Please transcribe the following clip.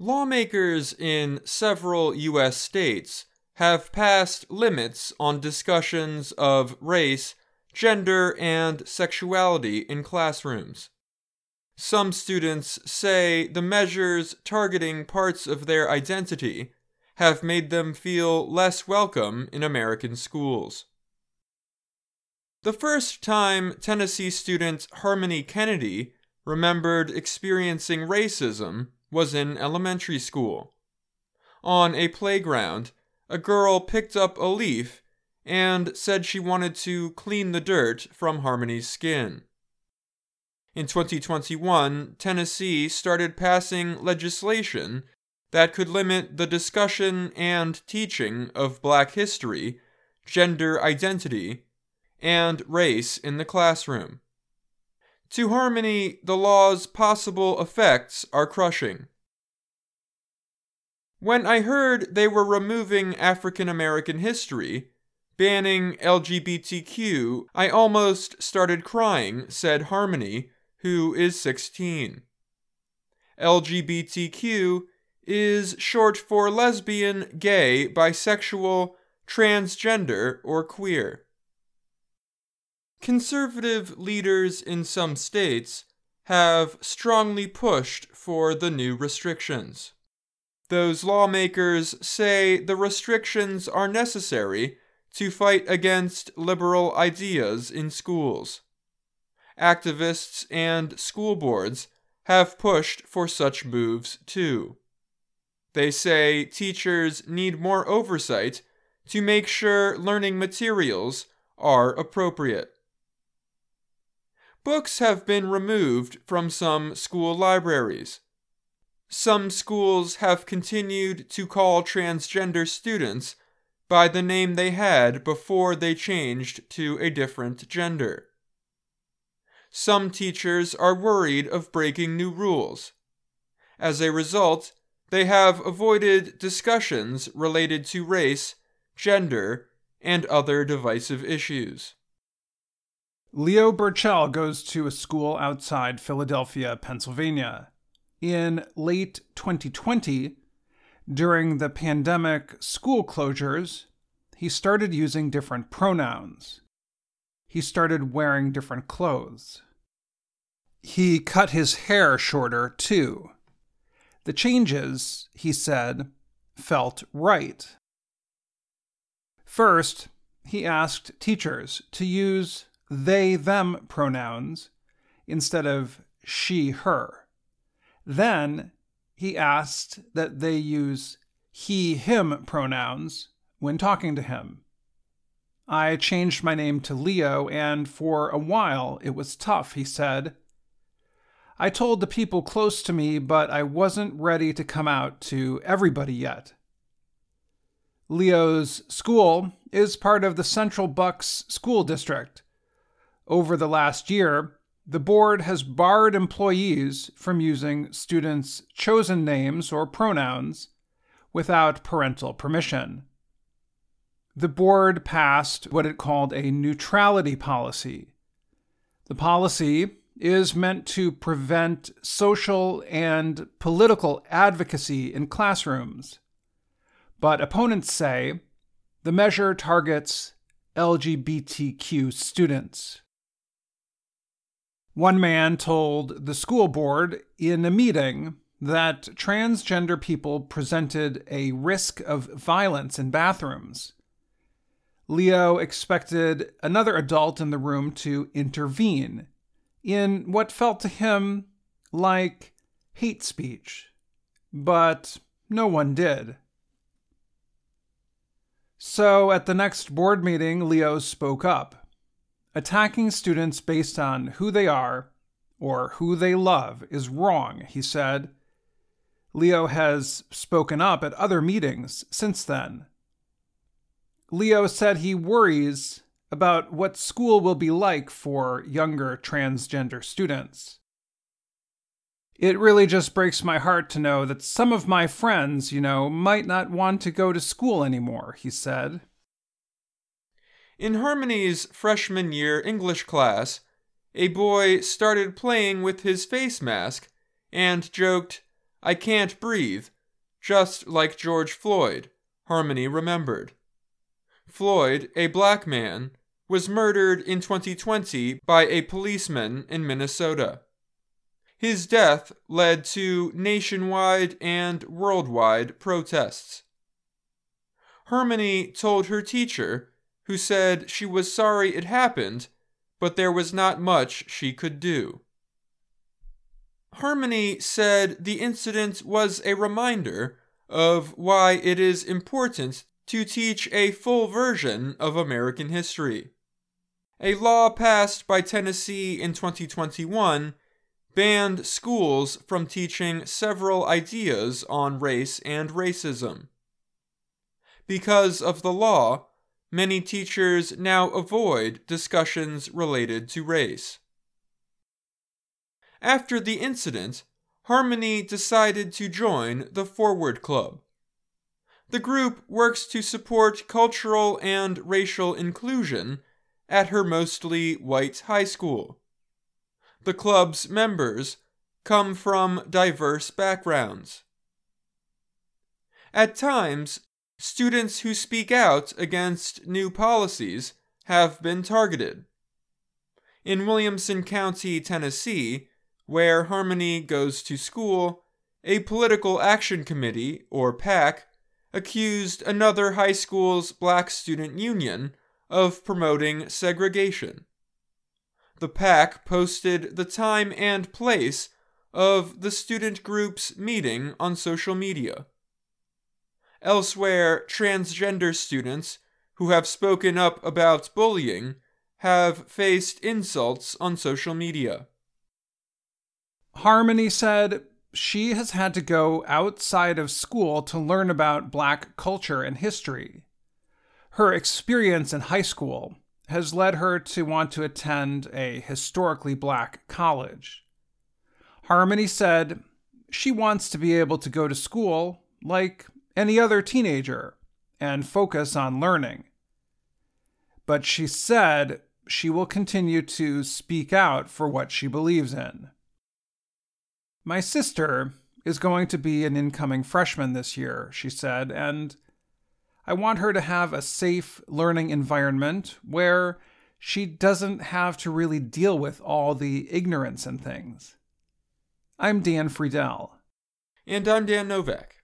Lawmakers in several U.S. states have passed limits on discussions of race, gender, and sexuality in classrooms. Some students say the measures targeting parts of their identity have made them feel less welcome in American schools. The first time Tennessee student Harmony Kennedy remembered experiencing racism was in elementary school. On a playground, a girl picked up a leaf and said she wanted to clean the dirt from Harmony's skin. In 2021, Tennessee started passing legislation that could limit the discussion and teaching of black history, gender identity, and race in the classroom. To Harmony, the law's possible effects are crushing. When I heard they were removing African American history, banning LGBTQ, I almost started crying, said Harmony, who is 16. LGBTQ is short for lesbian, gay, bisexual, transgender, or queer. Conservative leaders in some states have strongly pushed for the new restrictions. Those lawmakers say the restrictions are necessary to fight against liberal ideas in schools. Activists and school boards have pushed for such moves too. They say teachers need more oversight to make sure learning materials are appropriate. Books have been removed from some school libraries some schools have continued to call transgender students by the name they had before they changed to a different gender. Some teachers are worried of breaking new rules. As a result, they have avoided discussions related to race, gender, and other divisive issues. Leo Burchell goes to a school outside Philadelphia, Pennsylvania in late 2020, during the pandemic school closures, he started using different pronouns. He started wearing different clothes. He cut his hair shorter, too. The changes, he said, felt right. First, he asked teachers to use they them pronouns instead of she her. Then he asked that they use he him pronouns when talking to him. I changed my name to Leo, and for a while it was tough, he said. I told the people close to me, but I wasn't ready to come out to everybody yet. Leo's school is part of the Central Bucks School District. Over the last year, the board has barred employees from using students' chosen names or pronouns without parental permission. The board passed what it called a neutrality policy. The policy is meant to prevent social and political advocacy in classrooms. But opponents say the measure targets LGBTQ students. One man told the school board in a meeting that transgender people presented a risk of violence in bathrooms. Leo expected another adult in the room to intervene in what felt to him like hate speech, but no one did. So at the next board meeting, Leo spoke up. Attacking students based on who they are or who they love is wrong, he said. Leo has spoken up at other meetings since then. Leo said he worries about what school will be like for younger transgender students. It really just breaks my heart to know that some of my friends, you know, might not want to go to school anymore, he said. In Harmony's freshman year English class, a boy started playing with his face mask and joked, I can't breathe, just like George Floyd, Harmony remembered. Floyd, a black man, was murdered in 2020 by a policeman in Minnesota. His death led to nationwide and worldwide protests. Harmony told her teacher, who said she was sorry it happened, but there was not much she could do. Harmony said the incident was a reminder of why it is important to teach a full version of American history. A law passed by Tennessee in 2021 banned schools from teaching several ideas on race and racism. Because of the law, many teachers now avoid discussions related to race. After the incident, Harmony decided to join the Forward Club. The group works to support cultural and racial inclusion at her mostly white high school. The club's members come from diverse backgrounds. At times, students who speak out against new policies have been targeted. In Williamson County, Tennessee, where Harmony goes to school, a political action committee, or PAC, accused another high school's black student union of promoting segregation. The PAC posted the time and place of the student group's meeting on social media. Elsewhere, transgender students who have spoken up about bullying have faced insults on social media. Harmony said she has had to go outside of school to learn about black culture and history. Her experience in high school has led her to want to attend a historically black college. Harmony said she wants to be able to go to school like any other teenager and focus on learning. But she said she will continue to speak out for what she believes in. My sister is going to be an incoming freshman this year, she said, and I want her to have a safe learning environment where she doesn't have to really deal with all the ignorance and things. I'm Dan Friedell. And I'm Dan Novak.